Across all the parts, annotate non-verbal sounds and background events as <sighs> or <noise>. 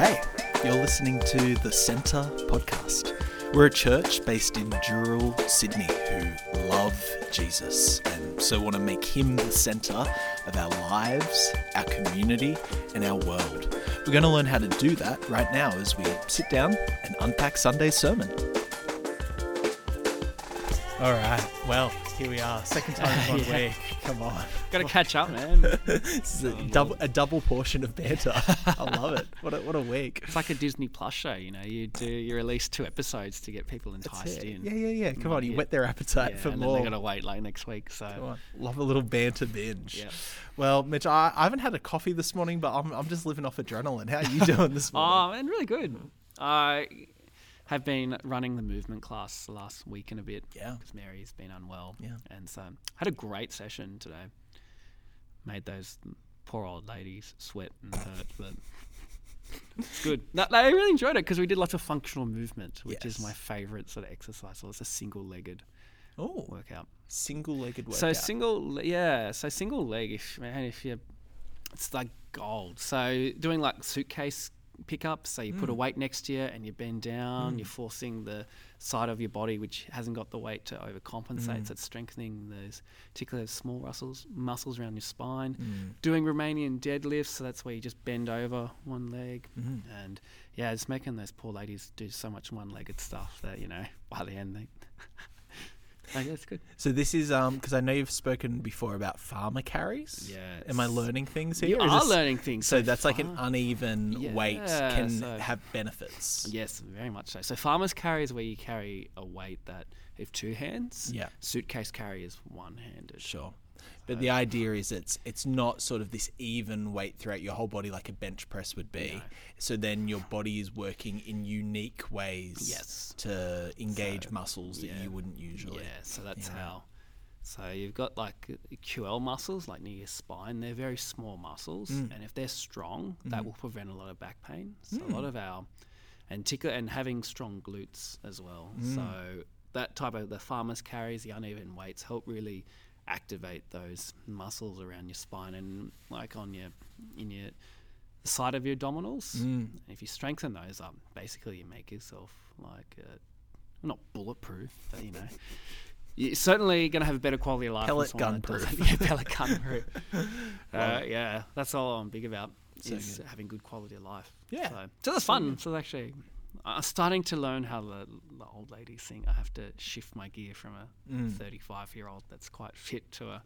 Hey, you're listening to the Centre podcast. We're a church based in Dural, Sydney, who love Jesus and so want to make him the centre of our lives, our community, and our world. We're going to learn how to do that right now as we sit down and unpack Sunday's sermon. All right, well, here we are. Second time in <laughs> one Yeah. week. Come on. Got to catch up, <laughs> man. This is a um, double, a double portion of banter. <laughs> I love it. What a, what a week. It's like a Disney Plus show, you know. You do you release two episodes to get people enticed in. Yeah, yeah, yeah. Come on, you Yeah. whet their appetite Yeah, for and more. then they gotta wait like next week. So Come on. Love a little banter binge. Yeah. Well, Mitch, I, I haven't had a coffee this morning, but I'm, I'm just living off adrenaline. How are you doing this oh, morning? Oh man, really good. I have been running the movement class the last week and a bit. Yeah. Because Mary's been unwell. Yeah. And so had a great session today. Made those poor old ladies sweat and hurt, but it's good. No, they really enjoyed it because we did lots of functional movement, which is my favourite sort of exercise. So it's a single-legged oh, workout. single-legged workout. So single, le- yeah. So single leg, if man, if you, it's like gold. So doing like suitcase pickups. So you put Mm. a weight next to you and you bend down. You're forcing the side of your body which hasn't got the weight to overcompensate. Mm. So it's strengthening those particular small muscles, muscles around your spine. Mm. Doing Romanian deadlifts. So that's where you just bend over one leg. Mhm. And yeah, it's making those poor ladies do so much one-legged stuff that you know by the end they. <laughs> I guess good. So this is um because I know you've spoken before about farmer carries. Yeah. Am I learning things here? You or is are this- learning things. So that's like an far- uneven weight Yeah, can so- have benefits. Yes, very much so. So farmers carry is where you carry a weight that if two hands. Yeah. Suitcase carry is one handed. Sure. But the idea is it's it's not sort of this even weight throughout your whole body like a bench press would be. No. So then your body is working in unique ways Yes. to engage So, muscles that you wouldn't usually. Yeah, so that's Yeah. how. So you've got like QL muscles, like near your spine. They're very small muscles, Mm. and if they're strong, that will prevent a lot of back pain. So Mm. a lot of our, and tickle, and having strong glutes as well. Mm. So that type of the farmers carries the uneven weights help really activate those muscles around your spine and like on your in your the side of your abdominals. Mm. If you strengthen those up, basically you make yourself like uh not bulletproof, but you know, <laughs> you're certainly going to have a better quality of life. Pellet gun proof. <laughs> Yeah, pellet gun proof. <laughs> Uh, yeah, that's all I'm big about So is good. having good quality of life. Yeah. So, so that's fun. So actually, I'm starting to learn how the, the old ladies think. I have to shift my gear from a Mm. 35 year old that's quite fit to a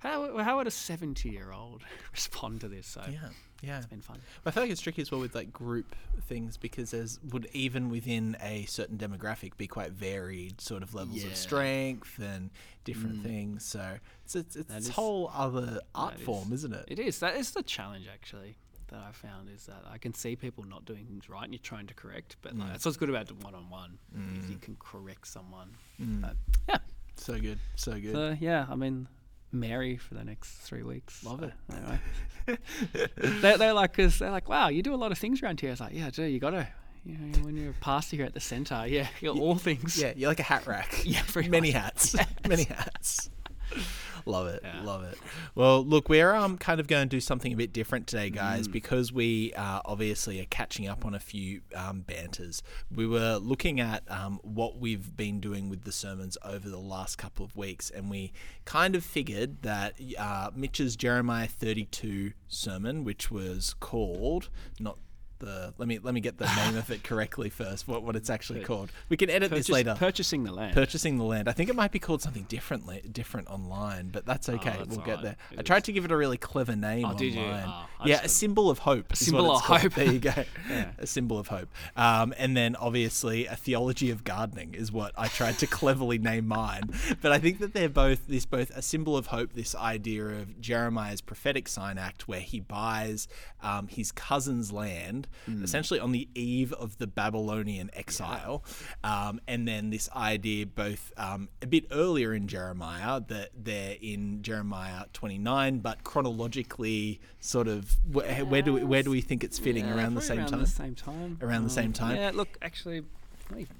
how how would a 70 year old <laughs> respond to this? So Yeah. Yeah. it's been fun. I feel like it's tricky as well with like group things because there's would even within a certain demographic be quite varied sort of levels Yeah. of strength and different Mm. things. So it's it's, it's is- whole other art that is- form, isn't it? It is. That is the challenge actually that I found is that I can see people not doing things right and you're trying to correct, but like, Mm. that's what's good about one on one is you Mm. can correct someone. Mm. But yeah, So good, so good. so yeah, I mean. Mary for the next three weeks. Love so, it. Anyway, <laughs> they're, they're like, cause they're like, wow, you do a lot of things around here. It's like, yeah, I do. You gotta, you know, when you're a pastor here at the centre, yeah, you're all things. yeah, you're like a hat rack. <laughs> Yeah, many much. hats, <laughs> many hats. <laughs> Love it, Yeah. love it. Well, look, we're um kind of going to do something a bit different today, guys, Mm. because we uh, obviously are catching up on a few um, banters. We were looking at um, what we've been doing with the sermons over the last couple of weeks, and we kind of figured that uh, Mitch's Jeremiah 32 sermon, which was called not. The, let me let me get the name of it correctly first. What what it's actually called? We can edit Purchase- this later. Purchasing the land. Purchasing the land. I think it might be called something differently, different online, but that's okay. Oh, that's we'll get there. It I tried is. to give it a really clever name Oh, online. Oh, yeah, a symbol of hope. is symbol of hope. There you go. <laughs> Yeah. A symbol of hope. Um, and then obviously a theology of gardening is what I tried to cleverly name mine. But I think that they're both this both a symbol of hope. This idea of Jeremiah's prophetic sign act, where he buys um, his cousin's land, Hmm. essentially on the eve of the Babylonian exile, um, and then this idea both um, a bit earlier in Jeremiah that they're in Jeremiah 29, but chronologically, sort of where, where do we, where do we think it's fitting Yeah, around the probably same around time? the same time. Around the same time? Yeah, look, actually, not even-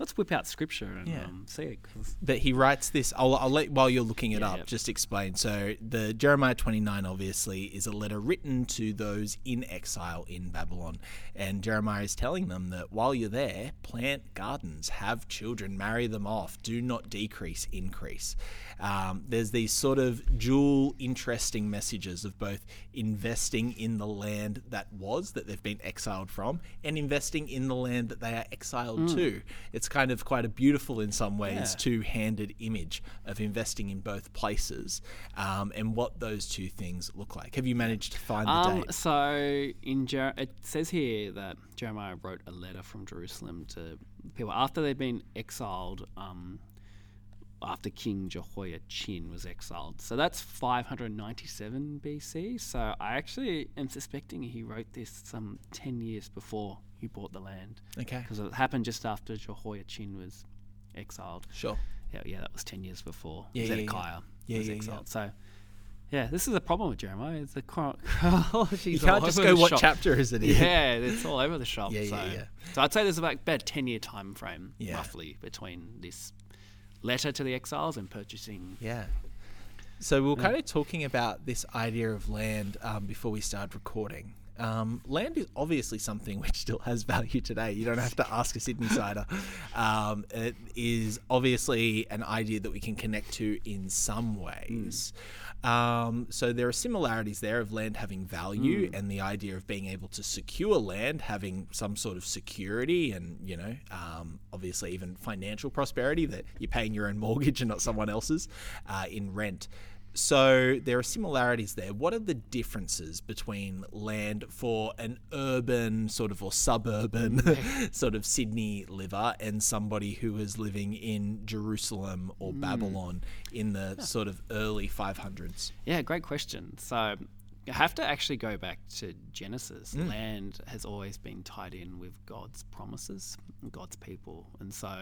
let's whip out scripture and Yeah. um, see it. that he writes this. I'll, I'll let while you're looking it Yeah, up, yeah. just explain. So the Jeremiah 29 obviously is a letter written to those in exile in Babylon, and Jeremiah is telling them that while you're there, plant gardens, have children, marry them off, do not decrease, increase. Um, there's these sort of dual, interesting messages of both investing in the land that was that they've been exiled from, and investing in the land that they are exiled to. It's kind of quite a beautiful, in some ways, Yeah. two-handed image of investing in both places um, and what those two things look like. Have you managed to find the Um, date? so in Jer- it says here that Jeremiah wrote a letter from Jerusalem to people after they'd been exiled. Um, after King Jehoiachin was exiled, so that's 597 BC. So I actually am suspecting he wrote this some 10 years before he bought the land, Okay, because it happened just after Jehoiachin was exiled. sure. Yeah, yeah, that was 10 years before Yeah, yeah, yeah. Zedekiah Yeah, was yeah, exiled. So, yeah, this is a problem with Jeremiah. It's the <laughs> chronology. You can't just go, what chapter is it in? Yeah, it's all over the shop. Yeah, so. yeah, yeah. so I'd say there's about, about a 10 year time frame, Yeah. roughly, between this letter to the exiles and purchasing. Yeah. So we are kind of talking about this idea of land um, before we started recording. Um, land is obviously something which still has value today. You don't have to ask a Sydney sider. Um, it is obviously an idea that we can connect to in some ways. Um, so there are similarities there of land having value and the idea of being able to secure land having some sort of security and you know um, obviously even financial prosperity that you're paying your own mortgage and not someone else's uh, in rent. So there are similarities there. What are the differences between land for an urban sort of or suburban <laughs> sort of Sydney liver and somebody who is living in Jerusalem or hmm. Babylon in the sort of early 500s? Yeah, great question. So, you have to actually go back to Genesis. Hmm. Land has always been tied in with God's promises, God's people. And so,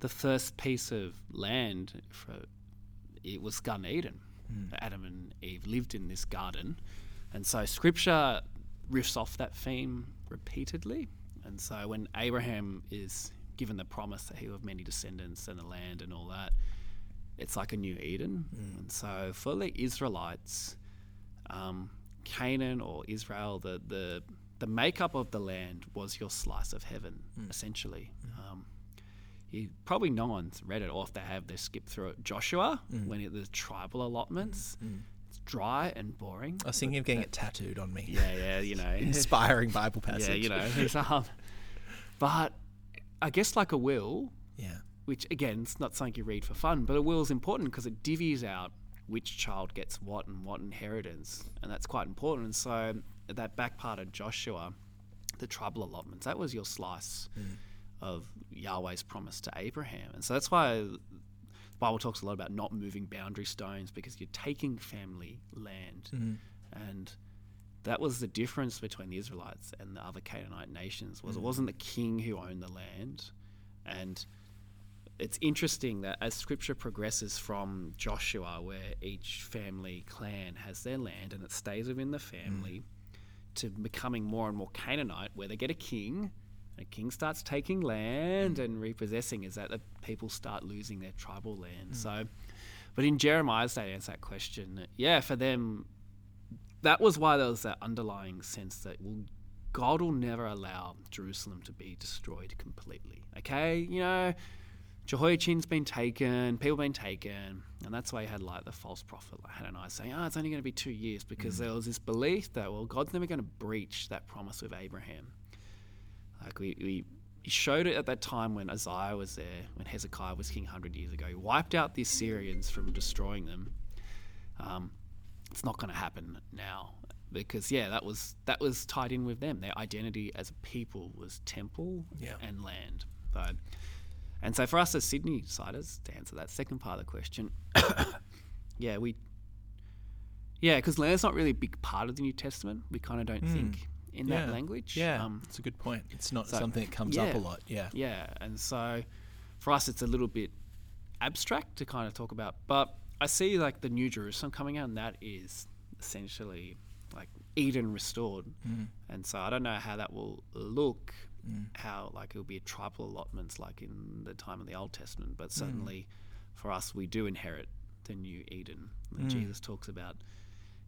the first piece of land for it was Garden Eden. Adam and Eve lived in this garden. And so scripture riffs off that theme repeatedly. And so when Abraham is given the promise that he will have many descendants and the land and all that, it's like a new Eden. And so for the Israelites, um, Canaan or Israel, the, the the makeup of the land was your slice of heaven, essentially. Um, you, probably no one's read it, or if they have, they skip through it. Joshua, mm-hmm. when it, the tribal allotments, mm-hmm. it's dry and boring. I was thinking of getting it tattooed on me. Yeah, yeah, you know, <laughs> Inspiring Bible <laughs> passage. yeah, you know. It's, <laughs> um, but I guess like a will, Yeah. which again, it's not something you read for fun, but a will is important because it divvies out which child gets what and what inheritance, and that's quite important. And so that back part of Joshua, the tribal allotments, that was your slice mm. Of Yahweh's promise to Abraham, and so that's why the Bible talks a lot about not moving boundary stones because you're taking family land, mm-hmm. and that was the difference between the Israelites and the other Canaanite nations was it mm-hmm. wasn't the king who owned the land, and it's interesting that as scripture progresses from Joshua, where each family clan has their land and it stays within the mm. family, to becoming more and more Canaanite, where they get a king, a king starts taking land and repossessing, is that the people start losing their tribal land. Hmm. So, but in Jeremiah's day, to answer that question, yeah, for them, that was why there was that underlying sense that well, God will never allow Jerusalem to be destroyed completely. Okay, you know, Jehoiachin's been taken, people been taken, and that's why you had like the false prophet like Hananiah saying, "Oh, it's only going to be two years," because hmm. there was this belief that well, God's never going to breach that promise with Abraham. Like we, we he showed it at that time when Isaiah was there, when Hezekiah was king hundred years ago. He wiped out the Assyrians from destroying them. Um, it's not going to happen now because yeah, that was that was tied in with them. Their identity as a people was temple Yeah. and land. So, and so for us as Sydney siders, to answer that second part of the question, <coughs> yeah, we yeah, because land's not really a big part of the New Testament. We kind of don't think in that Hmm. Language. Yeah, Um, it's a good point. It's not so- something that comes up a lot. Yeah. yeah, and so for us, it's a little bit abstract to kind of talk about. But I see like the New Jerusalem coming out, and that is essentially like Eden restored. Mm. And so I don't know how that will look how like it'll be a tribal allotments like in the time of the Old Testament, but certainly for us we do inherit the new Eden. And Jesus talks about,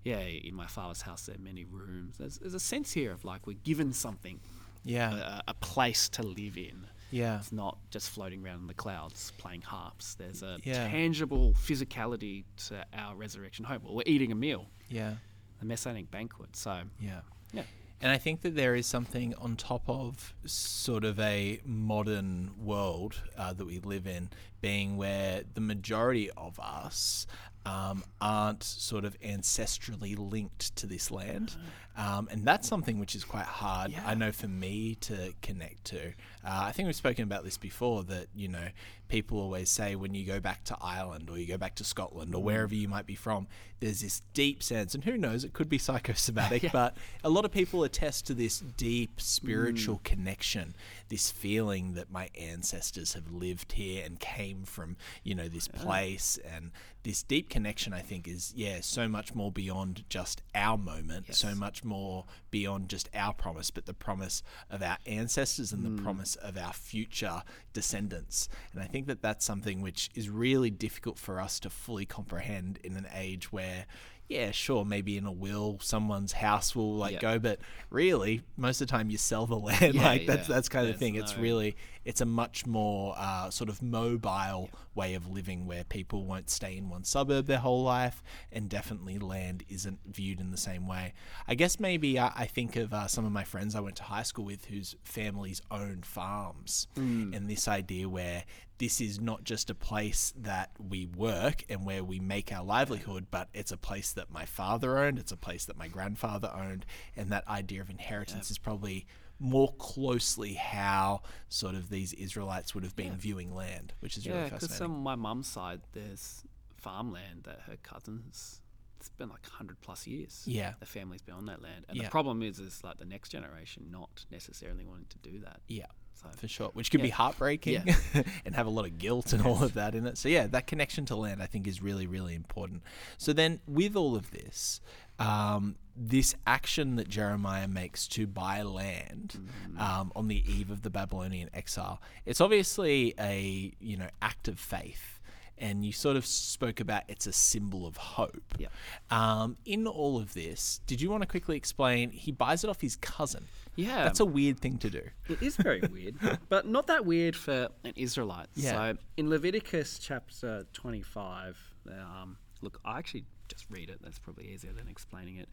yeah, in my father's house there are many rooms. There's, there's a sense here of like we're given something, Yeah. a, a place to live in. Yeah. It's not just floating around in the clouds playing harps. There's a Yeah. tangible physicality to our resurrection hope. Well, we're eating a meal, Yeah. the messianic banquet. So, Yeah. yeah. And I think that there is something on top of sort of a modern world uh, that we live in, being where the majority of us um, aren't sort of ancestrally linked to this land. Um, and that's something which is quite hard, I know, for me to connect to. Uh, I think we've spoken about this before that, you know, people always say when you go back to Ireland or you go back to Scotland or mm. wherever you might be from, there's this deep sense, and who knows, it could be <laughs> psychosomatic, <laughs> but a lot of people attest to this deep spiritual mm. connection, this feeling that my ancestors have lived here and came from, you know, this place. And this deep connection, I think, is, yeah, so much more beyond just our moment, so much more beyond just our promise, but the promise of our ancestors and the mm. promise of our future descendants. And I think that that's something which is really difficult for us to fully comprehend in an age where, yeah, sure, maybe in a will, someone's house will like Yeah. go, but really, most of the time you sell the <laughs> land. Yeah, like that's yeah. that's kind of There's thing. It's really it's a much more uh, sort of mobile way of living where people won't stay in one suburb their whole life, and definitely land isn't viewed in the same way. I guess maybe uh, I think of uh, some of my friends I went to high school with whose families owned farms, and this idea where this is not just a place that we work and where we make our livelihood, but it's a place that my father owned, it's a place that my grandfather owned, and that idea of inheritance is probably more closely how sort of these Israelites would have been viewing land, which is really Yeah, because on my mum's side, there's farmland that her cousins. It's been like hundred plus years. Yeah. the family's been on that land, and Yeah. the problem is, is like the next generation not necessarily wanting to do that. yeah. So For sure, which could be heartbreaking Yeah. <laughs> and have a lot of guilt and all of that in it. So yeah, that connection to land I think is really really important. So then, with all of this, um, this action that Jeremiah makes to buy land Mm-hmm. um, on the eve of the Babylonian exile, it's obviously a you know act of faith. And you sort of spoke about it's a symbol of hope. Yeah. Um, in all of this, did you want to quickly explain? He buys it off his cousin. yeah, That's a weird thing to do. It is very weird, <laughs> but not that weird for an Israelite. Yeah. So in Leviticus chapter 25, um, look, I actually just read it. That's probably easier than explaining it.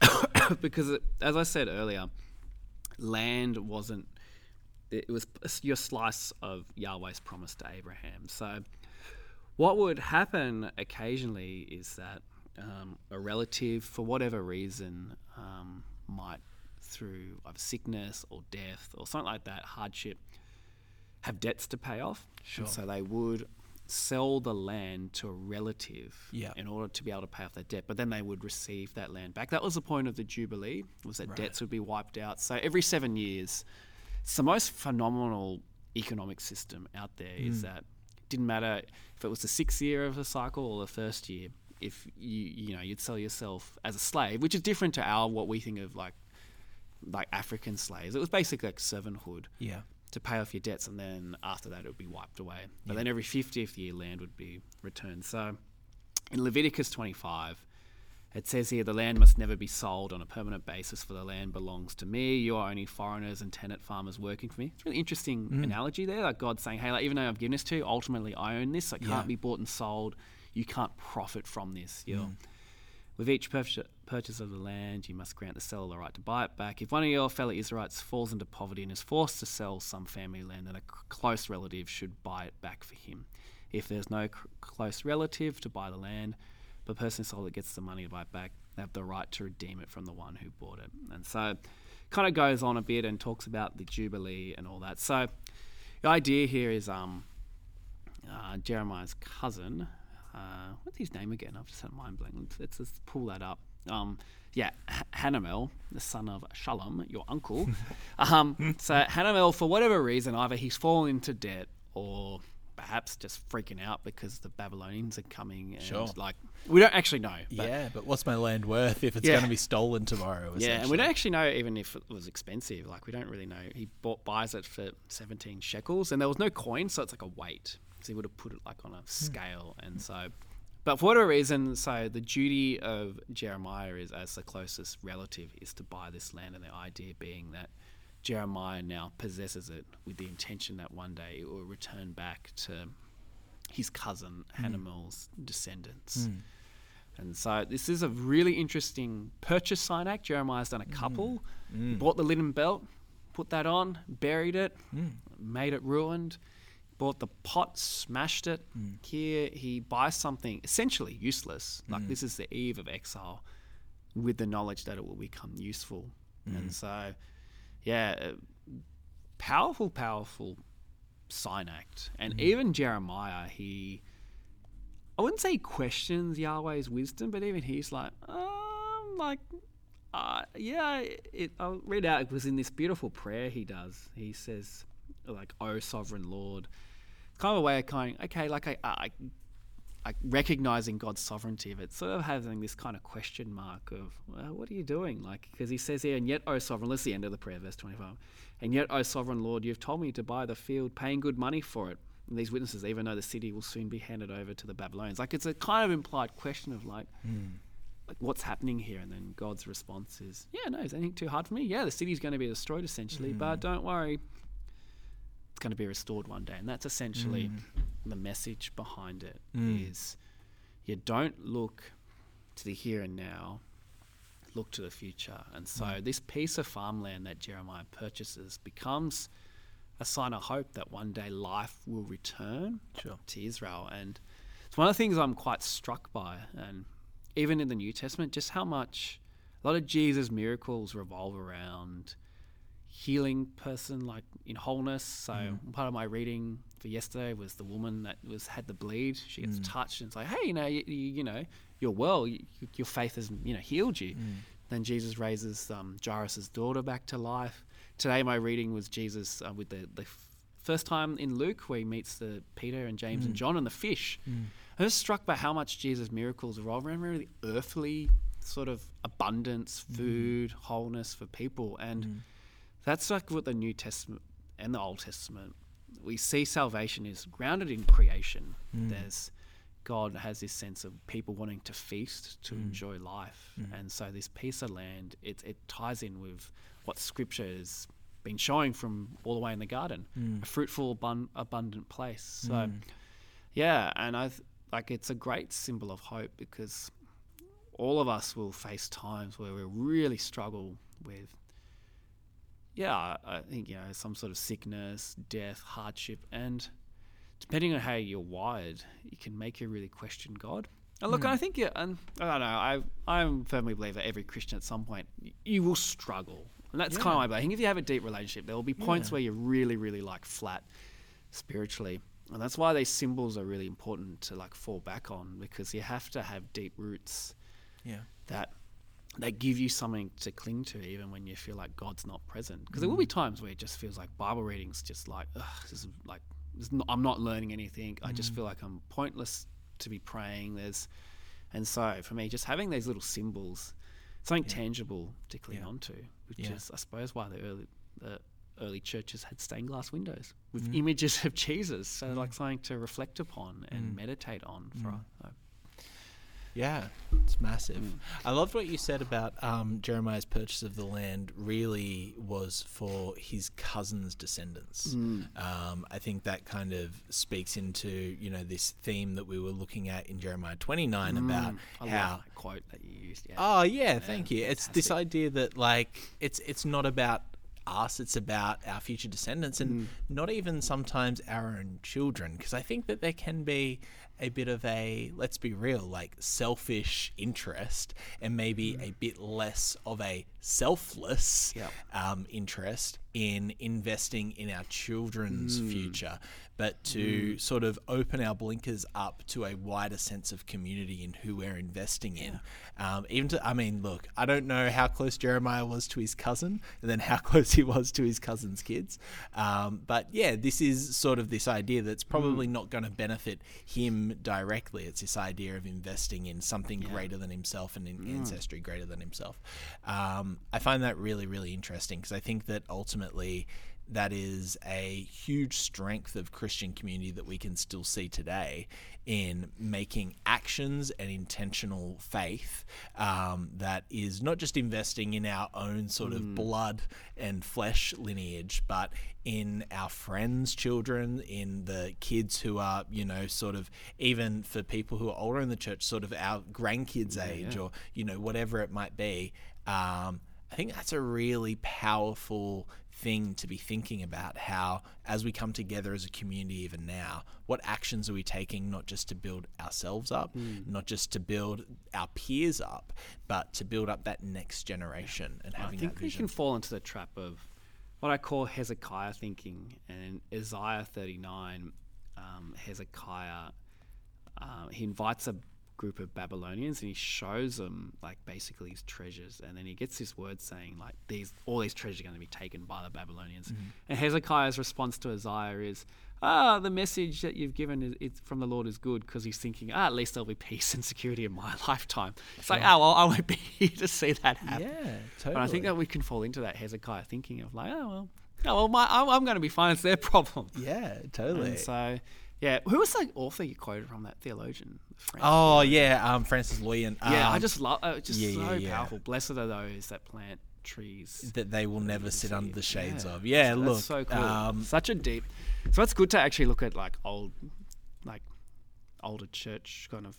<coughs> because, it, as I said earlier, land wasn't, it was your slice of Yahweh's promise to Abraham. So what would happen occasionally is that um, a relative, for whatever reason, um, might through either sickness or death or something like that, hardship, have debts to pay off. Sure. And so they would sell the land to a relative Yeah. in order to be able to pay off that debt. But then they would receive that land back. That was the point of the Jubilee, was that debts would be wiped out. So every seven years, it's the most phenomenal economic system out there. Is mm. that it didn't matter if it was the sixth year of the cycle or the first year. If you you know you'd sell yourself as a slave, which is different to our what we think of like like African slaves. It was basically like servanthood Yeah. To pay off your debts, and then after that it would be wiped away. But then every 50th year, land would be returned. So in Leviticus 25, it says here the land must never be sold on a permanent basis, for the land belongs to me. You are only foreigners and tenant farmers working for me. It's a really interesting mm. analogy there. Like God saying, hey, like, even though I've given this to you, ultimately I own this. It can't Yeah. be bought and sold. You can't profit from this. You're, mm. With each purchase, of the land, you must grant the seller the right to buy it back. If one of your fellow Israelites falls into poverty and is forced to sell some family land, then a close relative should buy it back for him. If there's no close relative to buy the land, the person sold it gets the money to buy it back. They have the right to redeem it from the one who bought it. And so, kind of goes on a bit and talks about the jubilee and all that. So, the idea here is um, uh, Jeremiah's cousin. Uh, what's his name again? I've just had a mind blank. Let's, let's just pull that up. Um, yeah, H- Hanamel, the son of Shallum, your uncle. <laughs> um, so Hanamel, for whatever reason, either he's fallen into debt or perhaps just freaking out because the Babylonians are coming. And Sure. Like we don't actually know. But yeah, but what's my land worth if it's Yeah. going to be stolen tomorrow? Yeah, and we don't actually know even if it was expensive. Like we don't really know. He bought buys it for seventeen shekels, and there was no coin, so it's like a weight. He would have put it like on a hmm. scale, and so. But for whatever reason, so the duty of Jeremiah is, as the closest relative, is to buy this land, and the idea being that Jeremiah now possesses it with the intention that one day it will return back to his cousin hmm. Hanamel's descendants. Hmm. And so this is a really interesting purchase sign act. Jeremiah's done a couple. He bought the linen belt, put that on, buried it, made it ruined. Bought the pot, smashed it. Here he buys something essentially useless. Like this is the eve of exile, with the knowledge that it will become useful. And so, yeah, uh, powerful, powerful sign act. And even Jeremiah, he I wouldn't say questions Yahweh's wisdom, but even he's like, um, like, uh, yeah, it, I'll read out. It was in this beautiful prayer he does. He says, like, "Oh, sovereign Lord," kind of a way of kind, of, okay, like I, I, I recognizing God's sovereignty, but sort of having this kind of question mark of, well, what are you doing? Like, because he says here, and yet, O sovereign, that's the end of the prayer, verse 25. And yet, O sovereign Lord, you've told me to buy the field, paying good money for it. And these witnesses, even though the city will soon be handed over to the Babylonians. Like, it's a kind of implied question of, like, hmm. like what's happening here? And then God's response is, yeah, no, is anything too hard for me? Yeah, the city's going to be destroyed essentially, but hmm. don't worry, going to be restored one day. And that's essentially mm. the message behind it mm. is you don't look to the here and now, look to the future. And so mm. this piece of farmland that Jeremiah purchases becomes a sign of hope that one day life will return Sure. to Israel. And it's one of the things I'm quite struck by, and even in the New Testament, just how much a lot of Jesus' miracles revolve around healing person like in wholeness. So mm. part of my reading for yesterday was the woman that was had the bleed. She gets mm. touched and it's like, hey, you know, you, you, you know, you're well. You, your faith has you know healed you. Mm. Then Jesus raises um, Jairus' daughter back to life. Today my reading was Jesus uh, with the the first time in Luke where he meets the Peter and James and John and the fish. I was struck by how much Jesus' miracles revolve around really earthly sort of abundance, food, wholeness for people, and that's like what the New Testament and the Old Testament we see salvation is grounded in creation. Mm. There's God has this sense of people wanting to feast, to mm. enjoy life, mm. and so this piece of land it it ties in with what Scripture has been showing from all the way in the garden, a fruitful, abun- abundant place. So, yeah, and I th- like it's a great symbol of hope because all of us will face times where we really struggle with yeah, I- think you know some sort of sickness, death, hardship, and depending on how you're wired, it can make you really question God. And look, hmm. I think yeah, and I don't know, I I firmly believe that every Christian at some point you will struggle, and that's kind of my belief. I think if you have a deep relationship, there will be points Yeah. where you're really, really like flat spiritually. And that's why these symbols are really important to like fall back on because you have to have deep roots Yeah. that that give you something to cling to even when you feel like God's not present. Because there will be mm. times where it just feels like Bible reading's just like, Ugh, this is like this is not, I'm not learning anything. I just mm. feel like I'm pointless to be praying. There's and so for me, just having these little symbols, something tangible to cling Yeah. onto, which Yeah. is I suppose why the early the early churches had stained glass windows with mm. images of <laughs> Jesus, so like something to reflect upon and meditate on for. uh, Yeah, it's massive. I loved what you said about um, Jeremiah's purchase of the land really was for his cousin's descendants. Um, I think that kind of speaks into you know this theme that we were looking at in Jeremiah 29 about I how love that quote that you used. Yeah. Oh yeah, thank you. It's this idea that like it's it's not about us, it's about our future descendants and not even sometimes our own children because I think that there can be a bit of a let's be real, like selfish interest, and maybe a bit less of a selfless Yep. um, interest in investing in our children's future, but to sort of open our blinkers up to a wider sense of community and who we're investing in. Um, even to, I mean, look, I don't know how close Jeremiah was to his cousin, and then how <laughs> close he was to his cousin's kids. Um, but yeah, this is sort of this idea that's probably not going to benefit him directly. It's this idea of investing in something greater than himself and in ancestry greater than himself. Um, I find that really, really interesting because I think that ultimately that is a huge strength of Christian community that we can still see today in making actions and intentional faith um, that is not just investing in our own sort of blood and flesh lineage, but in our friends' children, in the kids who are, you know, sort of even for people who are older in the church, sort of our grandkids' age or, you know, whatever it might be. Um, I think that's a really powerful thing to be thinking about how as we come together as a community even now what actions are we taking not just to build ourselves up not just to build our peers up but to build up that next generation and I having think that we can fall into the trap of what I call Hezekiah thinking. And in Isaiah 39, um, Hezekiah, uh, he invites a group of Babylonians and he shows them like basically his treasures. And then he gets this word saying like these all these treasures are going to be taken by the Babylonians. Mm-hmm. And Hezekiah's response to Isaiah is, ah, the message that you've given is, is from the Lord is good because he's thinking, ah, at least there'll be <laughs> peace and security in my <laughs> lifetime. It's like, oh, well, I won't be <laughs> here to see that happen. yeah totally But I think that we can fall into that Hezekiah thinking of like, oh well, oh well, my, I'm, I'm going to be fine. It's their problem. yeah totally And so, yeah, who was the author you quoted from that theologian? Francis? oh yeah um francis loyan yeah, I um, just love. Uh, just yeah, so yeah, yeah. powerful. Blessed are those that plant trees. that they will never sit under the shades of yeah look that's so cool. um, Such a deep. So it's good to actually look at like old, like older church kind of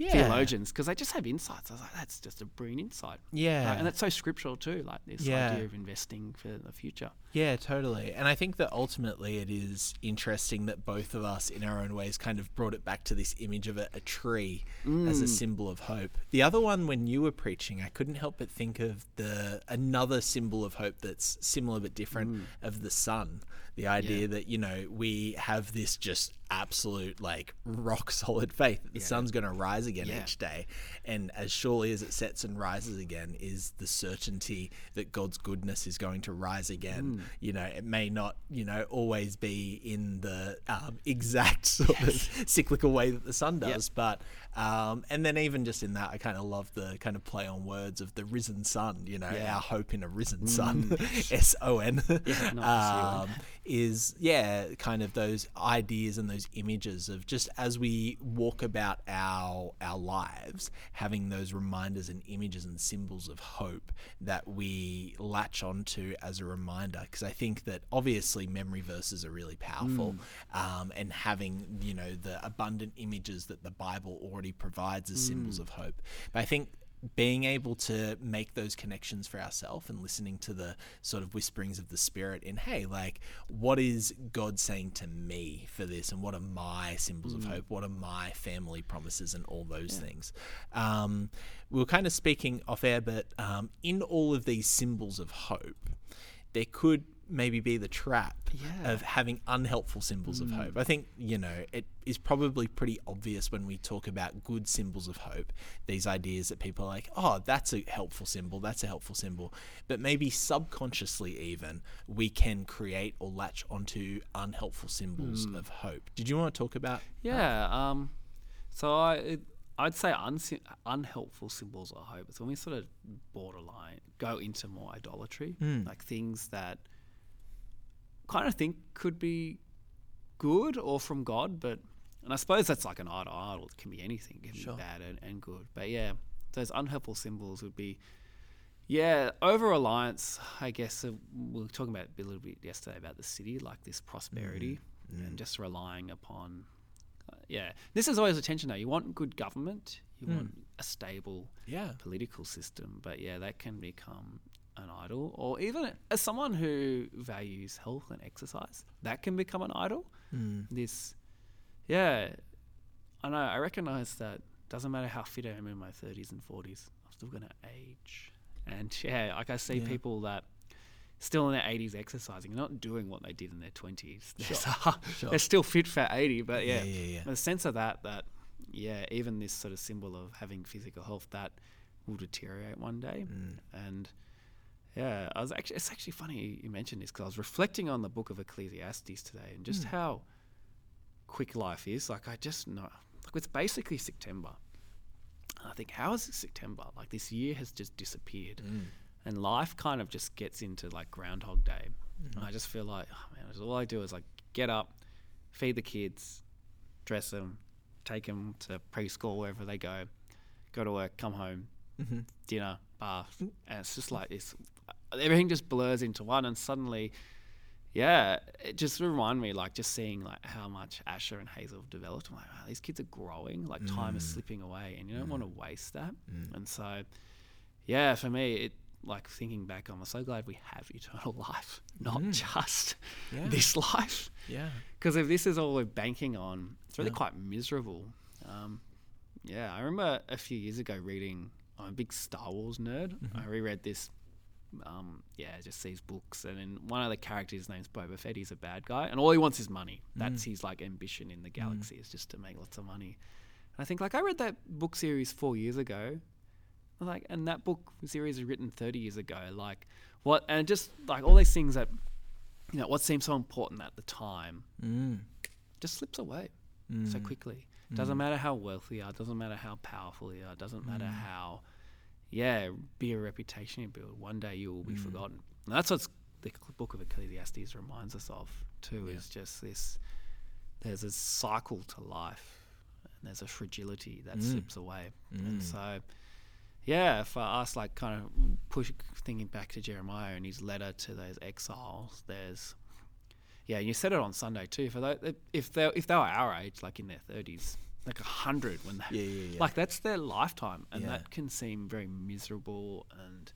yeah theologians because they just have insights. I was like, that's just a brilliant insight. yeah Right, and that's so scriptural too. Like this Yeah. idea of investing for the future. Yeah, totally. And I think that ultimately it is interesting that both of us, in our own ways, kind of brought it back to this image of a, a tree as a mm. symbol of hope. The other one, when you were preaching, I couldn't help but think of the another symbol of hope that's similar but different mm. of the sun. The idea that you know we have this just absolute like rock <laughs> solid faith that the sun's going to rise again Yeah. each day, and as surely as it sets and rises again, is the certainty that God's goodness is going to rise again. You know, it may not, you know, always be in the um, <laughs> exact sort of cyclical way that the sun does, but um, and then even just in that, I kind of love the kind of play on words of the risen sun. You know, Yeah. our hope in a risen sun, <laughs> S O N, Yeah, um, is yeah, kind of those ideas and those images of just as we walk about our our lives, having those reminders and images and symbols of hope that we latch onto as a reminder. Because I think that obviously memory verses are really powerful, um, and having you know the abundant images that the Bible already provides as symbols of hope. But I think being able to make those connections for ourselves and listening to the sort of whisperings of the spirit in hey like what is god saying to me for this? And what are my symbols of hope? What are my family promises? and all those things. Um, we were kind of speaking off air but um, in all of these symbols of hope there could maybe be the trap Yeah. of having unhelpful symbols of mm. hope. I think, you know, it is probably pretty obvious when we talk about good symbols of hope, these ideas that people are like, oh, that's a helpful symbol, that's a helpful symbol. But maybe subconsciously, even, we can create or latch onto unhelpful symbols mm. of hope. Did you want to talk about? Yeah. Um, so I, it, I'd say unsi- unhelpful symbols of hope. It's when we sort of borderline go into more idolatry, mm. like things that kind of think could be good or from God, but and I suppose that's like an idol. Idol it can be anything, it can Sure. be bad and, and good. But yeah, those unhelpful symbols would be. Yeah, over reliance, I guess uh, we were talking about a little bit yesterday about the city, like this prosperity and just relying upon. Uh, yeah, this is always a tension though. You want good government, you want a stable Yeah. political system, but yeah, that can become an idol. Or even as someone who values health and exercise, that can become an idol. This, yeah, I know I recognize that doesn't matter how fit I am in my 30s and 40s, I'm still gonna age. And <laughs> yeah, like I see Yeah. people that still in their 80s exercising, not doing what they did in their 20s. <laughs> They're, Sure. Sure. they're still fit for 80, but yeah, Yeah, yeah, yeah. the sense of that, that yeah, even this sort of symbol of having physical health that will deteriorate one day, Mm. and yeah, I was actually it's actually funny you mentioned this because I was reflecting on the book of Ecclesiastes today and just how quick life is. Like I just know, like it's basically September. And I think how is it September? Like this year has just disappeared, Mm. and life kind of just gets into like Groundhog Day. And I just feel like, oh man, all I do is like get up, feed the kids, dress them, take them to preschool wherever they go, go to work, come home, Mhm. dinner, bath, and it's just like it's everything just blurs into one, and suddenly, yeah, it just reminded me like just seeing like how much Asher and Hazel have developed. I'm like, wow, these kids are growing, like time is mm. slipping away, and you don't mm. want to waste that. Mm. And so, yeah, for me, it like thinking back, I'm so glad we have <laughs> eternal life, not just Yeah. this <laughs> life. Yeah. Because if this is all we're banking on, it's really Yeah. quite miserable. Um, yeah, I remember a few years ago reading. I'm a big Star Wars nerd. Mm-hmm. I reread this. Um, yeah, just these books, and then one of the characters' name's Boba Fett. He's a bad guy, and all he wants is money. That's his like ambition in the galaxy is just to make lots of money. And I think like I read that book series four years ago, like, and that book series was written 30 years ago. Like, what, and just like all these things that, you know, what seemed so important at the time Mm. just slips away so quickly. Mm. Doesn't matter how wealthy you are, doesn't matter how powerful you are, doesn't matter Mm. how, yeah, big a reputation you build. One day you will Mm. be forgotten. And that's what the book of Ecclesiastes reminds us of, too, is just this there's a cycle to life and there's a fragility that Mm. slips away. And so, yeah, for us, like kind of push thinking back to Jeremiah and his letter to those exiles, there's yeah, you said it on Sunday too. For if they if they were our age, like in their thirties, like a hundred when they Yeah, yeah, yeah. like that's their lifetime, and that can seem very miserable and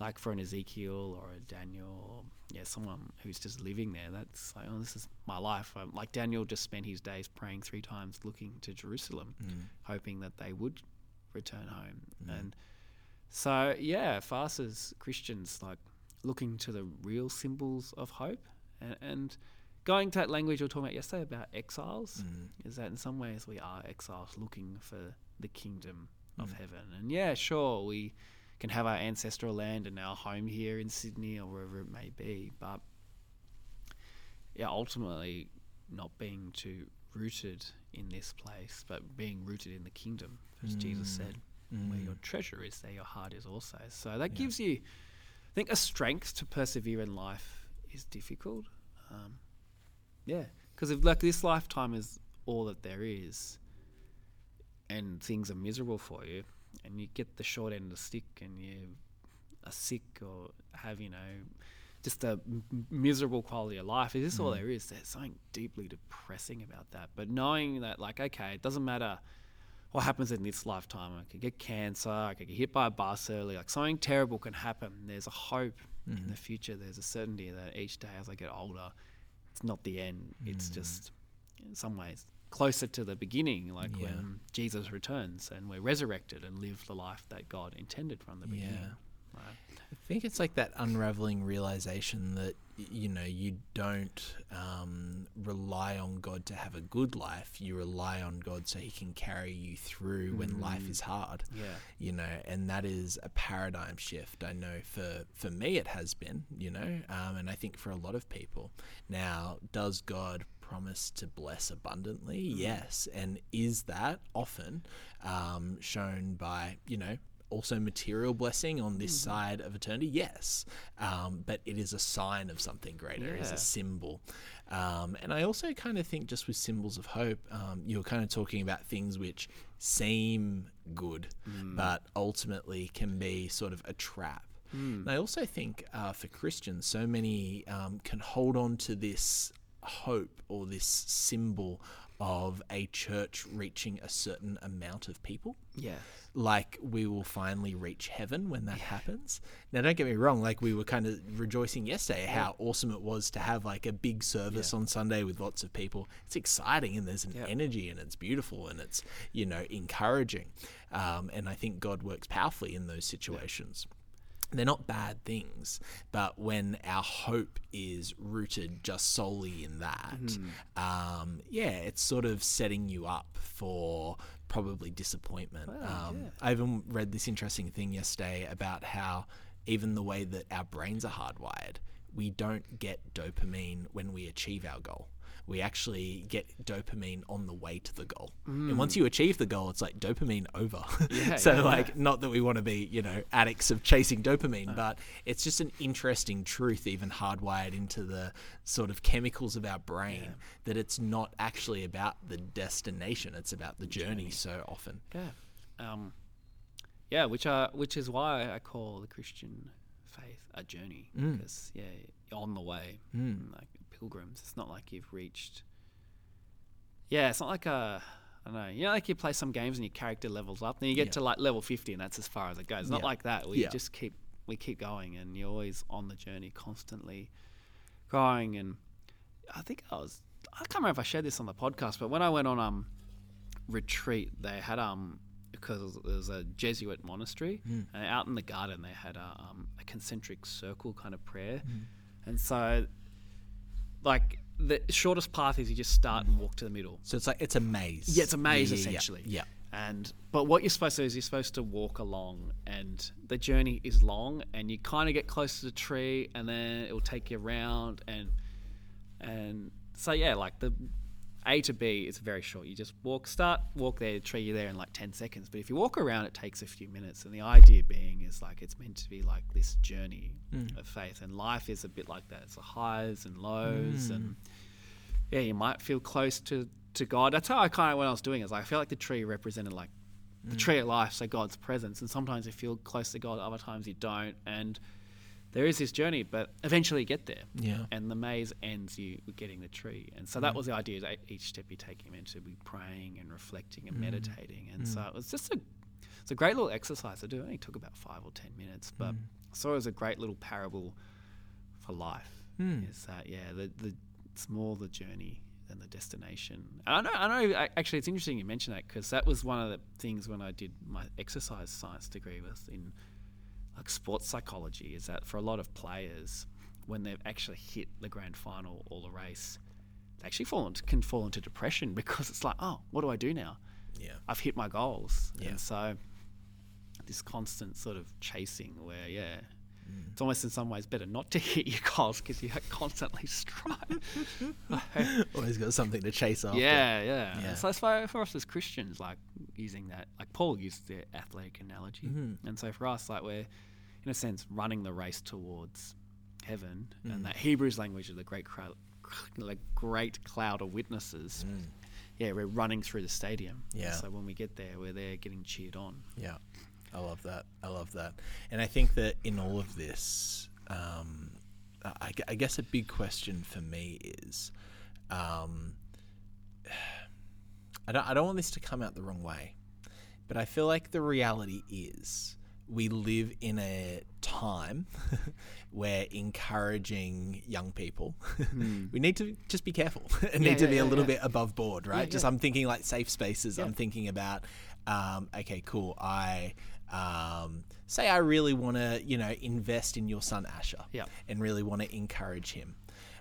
like for an Ezekiel or a Daniel, or, yeah, someone who's just living there. That's like, oh, this is my life. Um, like Daniel just spent his days praying three times, looking to Jerusalem, Mm. hoping that they would return home. And so, yeah, for us as Christians, like looking to the real symbols of hope and, and going to that language we were talking about yesterday about exiles, mm. is that in some ways we are exiles looking for the kingdom of mm. heaven. And yeah, sure, we can have our ancestral land and our home here in Sydney or wherever it may be, but yeah, ultimately not being too rooted in this place, but being rooted in the kingdom, as Jesus mm. said, where your treasure is, there your heart is also. So that gives you, I think, a strength to persevere in life is difficult. Um, yeah, because if like this lifetime is all that there is, and things are miserable for you, and you get the short end of the stick, and you are sick or have you know just a m- miserable quality of life. Is this all mm. there is? There's something deeply depressing about that. But knowing that, like, okay, it doesn't matter what happens in this lifetime. I could get cancer. I could get hit by a bus early. Like something terrible can happen. There's a hope in mm-hmm. the future. There's a certainty that each day as I get older, it's not the end. It's mm. just, in some ways, closer to the beginning, like Yeah. when Jesus returns and we're resurrected and live the life that God intended from the beginning. Yeah. I think it's like that unraveling realization that you know you don't um, rely on God to have a good life. You rely on God so He can carry you through when life is hard. Yeah. You know, and that is a paradigm shift. I know for for me it has been. You know, um, and I think for a lot of people. Now, does God promise to bless abundantly? Yes, and is that often um, shown by you know also material blessing on this side of eternity? Yes. Um, but it is a sign of something greater, it is a symbol. Um, and I also kind of think, just with symbols of hope, um, you're kind of talking about things which seem good, but ultimately can be sort of a trap. And I also think uh, for Christians, so many um, can hold on to this hope or this symbol of a church reaching a certain amount of people. Yeah. Like we will finally reach heaven when that happens. Now, don't get me wrong. Like we were kind of rejoicing yesterday how awesome it was to have like a big service on Sunday with lots of people. It's exciting and there's an Yeah. energy and it's beautiful and it's you know encouraging. Um, and I think God works powerfully in those situations they're not bad things, but when our hope is rooted just solely in that, um, yeah, it's sort of setting you up for probably disappointment. um, I even read this interesting thing yesterday about how even the way that our brains are hardwired, we don't get dopamine when we achieve our goal. We actually get dopamine on the way to the goal. And hmm. once you achieve the goal, it's like dopamine over. <laughs> Yeah, so, yeah, like, not that we want to be, you know, addicts of chasing dopamine, uh. but it's just an interesting truth, even hardwired into the sort of chemicals of our brain, that it's not actually about the destination; it's about the journey. So often, Yeah. Um, yeah, which are which is why I call the Christian faith a journey hmm. because yeah, on the way, hmm. like pilgrims. It's not like you've reached. Yeah, it's not like a. I don't know. You know, like you play some games and your character levels up, then you get Yeah. to like level fifty, and that's as far as it goes. It's not Yeah. like that. We Yeah. just keep we keep going, and you're always on the journey, constantly growing. And I think I was. I can't remember if I shared this on the podcast, but when I went on um retreat, they had um because it was a Jesuit monastery, and out in the garden they had a, um, a concentric circle kind of prayer, and so like the shortest path is you just start and walk to the middle. so it's like it's a maze. Yeah, it's a maze Yeah, yeah, yeah. essentially. Yeah. And but what you're supposed to do is you're supposed to walk along, and the journey is long, and you kind of get close to the tree, and then it will take you around, and and so yeah, like the A to B is very short. You just walk, start, walk there, tree you're there in like ten seconds. But if you walk around, it takes a few minutes. And the idea being is like it's meant to be like this journey mm. of faith, and life is a bit like that. It's the highs and lows, mm. and yeah, you might feel close to, to God. That's how I kind of when I was doing it. Is I feel like the tree represented like the mm. tree of life, so God's presence. And sometimes you feel close to God, other times you don't. And there is this journey, but eventually you get there. Yeah. And the maze ends you getting the tree. And so that mm. was the idea. That each step you take him into be praying and reflecting and mm. meditating. And mm. so it was just a it's a great little exercise to do. It only took about five or ten minutes, but I saw it as a great little parable for life. Is that yeah? The the it's more the journey than the destination. And I know I know. Actually, it's interesting you mention that because that was one of the things when I did my exercise science degree was in like sports psychology. Is that for a lot of players when they've actually hit the grand final or the race, they actually fall into, can fall into depression <laughs> because it's like, oh, what do I do now? Yeah. I've hit my goals. Yeah. And so this constant sort of chasing where, yeah, Mm. it's almost in some ways better not to <laughs> hit your goals because you're <laughs> constantly strive. Always got something to chase after. yeah, yeah. Yeah. So it's for, for us as Christians, like using that, like Paul used the athletic analogy. Mm-hmm. And so for us, like we're, in a sense, running the race towards heaven. Mm. And that Hebrews language of the great crowd, like great cloud of witnesses. Yeah, we're running through the stadium. Mm. Yeah. So when we get there, we're there getting cheered on. Yeah, I love that. I love that. And I think that in all of this, um, I, I guess a big question for me is, um, <sighs> I don't, I don't want this to come out the wrong way, but I feel like the reality is we live in a time <laughs> where encouraging young people, <laughs> we need to just be careful <laughs> and. Yeah, need to yeah, be a little yeah. bit above board, right? Yeah, just yeah. I'm thinking like safe spaces. I'm thinking about, um, okay, cool. I um, say I really want to, you know, invest in your son Asher, Yeah. and really want to encourage him.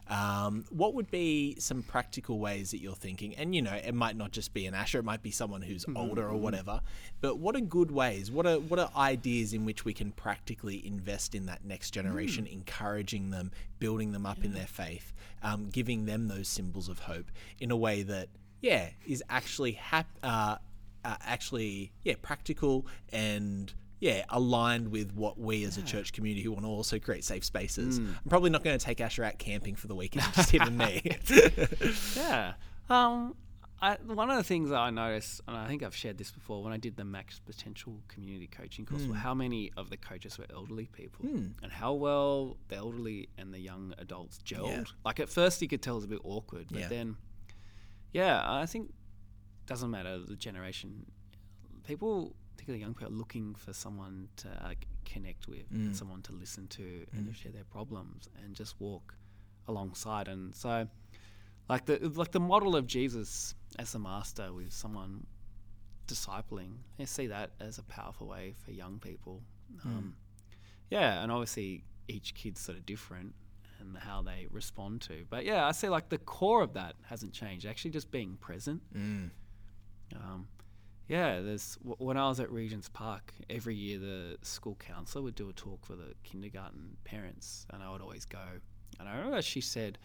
Um, what would be some practical ways that you're thinking? And you know, it might not just be an Asher; it might be someone who's Mm-hmm, older or whatever. But what are good ways? What are what are ideas in which we can practically invest in that next generation, Mm. encouraging them, building them up in their faith, um, giving them those symbols of hope in a way that, yeah, is actually hap- uh, uh, actually yeah practical and yeah aligned with what we as a church community who want to also create safe spaces. Mm. I'm probably not going to take Asher out camping for the weekend, <laughs> just him and me. Yeah. Um, I, one of the things that I noticed, and I think I've shared this before, when I did the Max Potential Community Coaching course, were how many of the coaches were elderly people, and how well the elderly and the young adults gelled. Yeah. Like at first, you could tell it was a bit awkward, but Yeah. then yeah, I think doesn't matter the generation. People, particularly young people, are looking for someone to like, connect with, and Mm. someone to listen to, and Mm. to share their problems, and just walk alongside. And so, like the like the model of Jesus as the master with someone discipling, I see that as a powerful way for young people. Um, yeah, and obviously each kid's sort of different and how they respond to. But yeah, I see like the core of that hasn't changed. Actually, just being present. Mm. Um, yeah, there's when I was at Regent's Park every year, the school counsellor would do a talk for the kindergarten parents, and I would always go. And I remember she said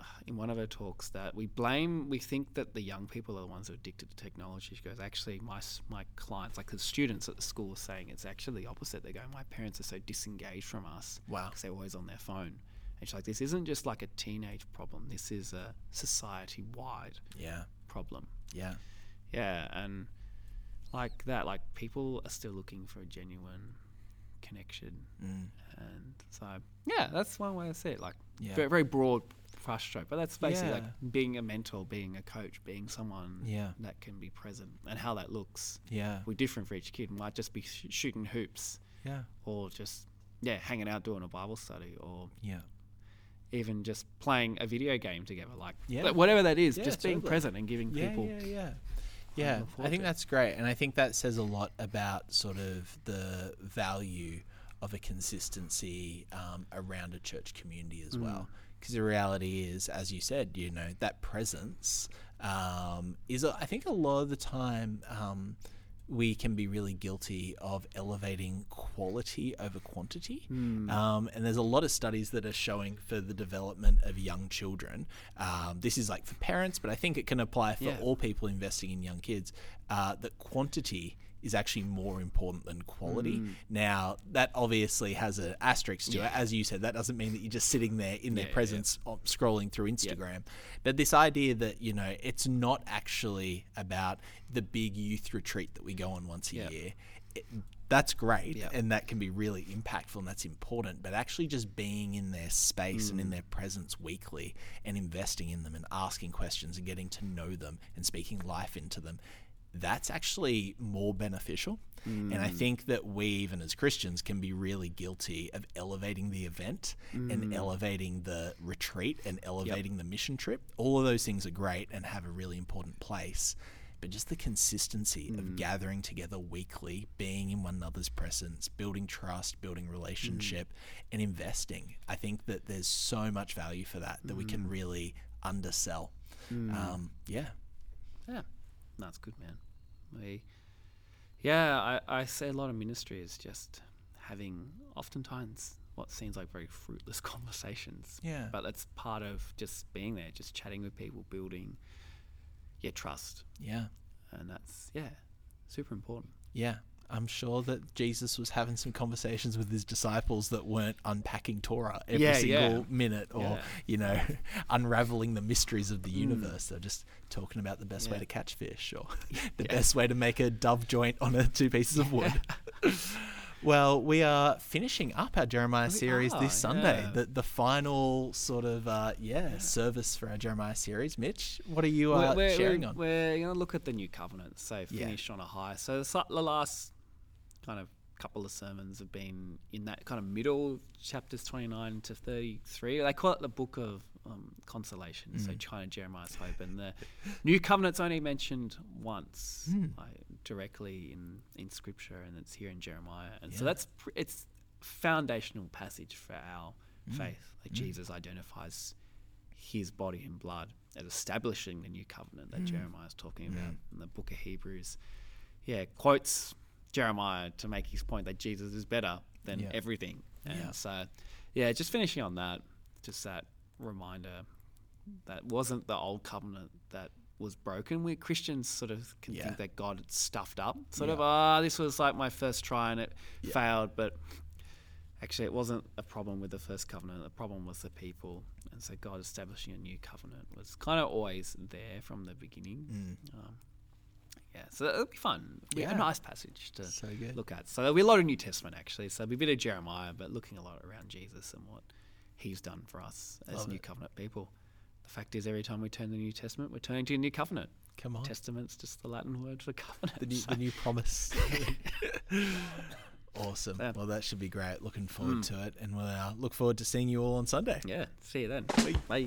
uh, in one of her talks that we blame, we think that the young people are the ones who are addicted to technology. She goes, actually, my my clients, like the students at the school, are saying it's actually the opposite. They're going, my parents are so disengaged from us Wow. because they're always on their phone. And she's like, this isn't just like a teenage problem. This is a society-wide Yeah. problem. Yeah. Yeah, and like that, like people are still looking for a genuine connection, Mm. and so yeah, that's one way to see it. Like Yeah. very, very broad brushstroke, but that's basically Yeah. like being a mentor, being a coach, being someone Yeah. that can be present, and how that looks Yeah. be different for each kid. It might just be sh- shooting hoops, Yeah. or just yeah, hanging out doing a Bible study, or Yeah. even just playing a video game together. Like Yeah. whatever that is, Yeah, just being present and giving Yeah, people. yeah, yeah. Yeah, I think to that's great, and I think that says a lot about sort of the value of a consistency um, around a church community as well. Because the reality is, as you said, you know that presence um, is, I think, a lot of the time. Um, we can be really guilty of elevating quality over quantity. Hmm. Um, and there's a lot of studies that are showing for the development of young children. Um, this is like for parents, but I think it can apply for Yeah. all people investing in young kids. Uh, that quantity is actually more important than quality. Now, that obviously has an asterisk to. Yeah. it. As you said, that doesn't mean that you're just sitting there in their Yeah, yeah, yeah. presence uh, scrolling through Instagram. But this idea that, you know, it's not actually about the big youth retreat that we go on once a Yeah. year. It, that's great Yeah. and that can be really impactful and that's important but actually just being in their space and in their presence weekly and investing in them and asking questions and getting to know them and speaking life into them that's actually more beneficial. And i mm. think that we even as christians can be really guilty of elevating the event and mm. elevating the retreat and elevating the mission trip. All of those things are great and have a really important place but just the consistency of mm. gathering together weekly, being in one another's presence, building trust, building relationship, and investing. I think that there's so much value for that that we can really undersell. Um, yeah. Yeah, that's good, man. We, yeah, I, I say a lot of ministry is just having oftentimes what seems like very fruitless <laughs> conversations. Yeah. But that's part of just being there, just chatting with people, building, yeah, trust, Yeah. and that's yeah, super important. Yeah. I'm sure that Jesus was having some conversations with his disciples that weren't unpacking Torah every Yeah, single yeah. minute or, Yeah. you know, <laughs> unraveling the mysteries of the universe. They're just talking about the best way to catch fish or <laughs> the best way to make a dove joint on a two pieces of wood. <laughs> well, we are finishing up our Jeremiah We series are, this Sunday. The the final sort of uh, yeah, service for our Jeremiah series. Mitch, what are you uh, we're, we're, sharing we're, on? We're going to look at the new covenant. So finish on a high. So the last kind of couple of sermons have been in that kind of middle chapters 29 to 33. They call it the book of um, consolation. So Mm. China, Jeremiah's hope, and the new covenant's only mentioned once Mm. like, directly in in scripture, and it's here in Jeremiah. And so that's pr- it's foundational passage for our Mm. faith. Like Jesus identifies his body and blood as establishing the new covenant that Jeremiah is talking about in the book of Hebrews. Yeah, quotes Jeremiah to make his point that Jesus is better than Yeah. everything. And Yeah. so, yeah, just finishing on that, just that reminder that wasn't the old covenant that was broken. We Christians sort of can Yeah. think that God stuffed up. Sort Yeah. of, ah, this was like my first try and it Yeah. failed, but actually it wasn't a problem with the first covenant. The problem was the people. And so God establishing a new covenant was kind of always there from the beginning. Mm. Um, yeah, so it'll be fun. Yeah. A nice passage to So look at. So there'll be a lot of New Testament actually. So there'll be a bit of Jeremiah, but looking a lot around Jesus and what he's done for us as Love new it. covenant people. The fact is, every time we turn the New Testament, we're turning to a new covenant. Come on. Testament's just the Latin word for covenant. The new, <laughs> so- the new promise. <laughs> awesome. Well, that should be great. Looking forward to it. And we'll uh, look forward to seeing you all on Sunday. yeah, see you then. Bye.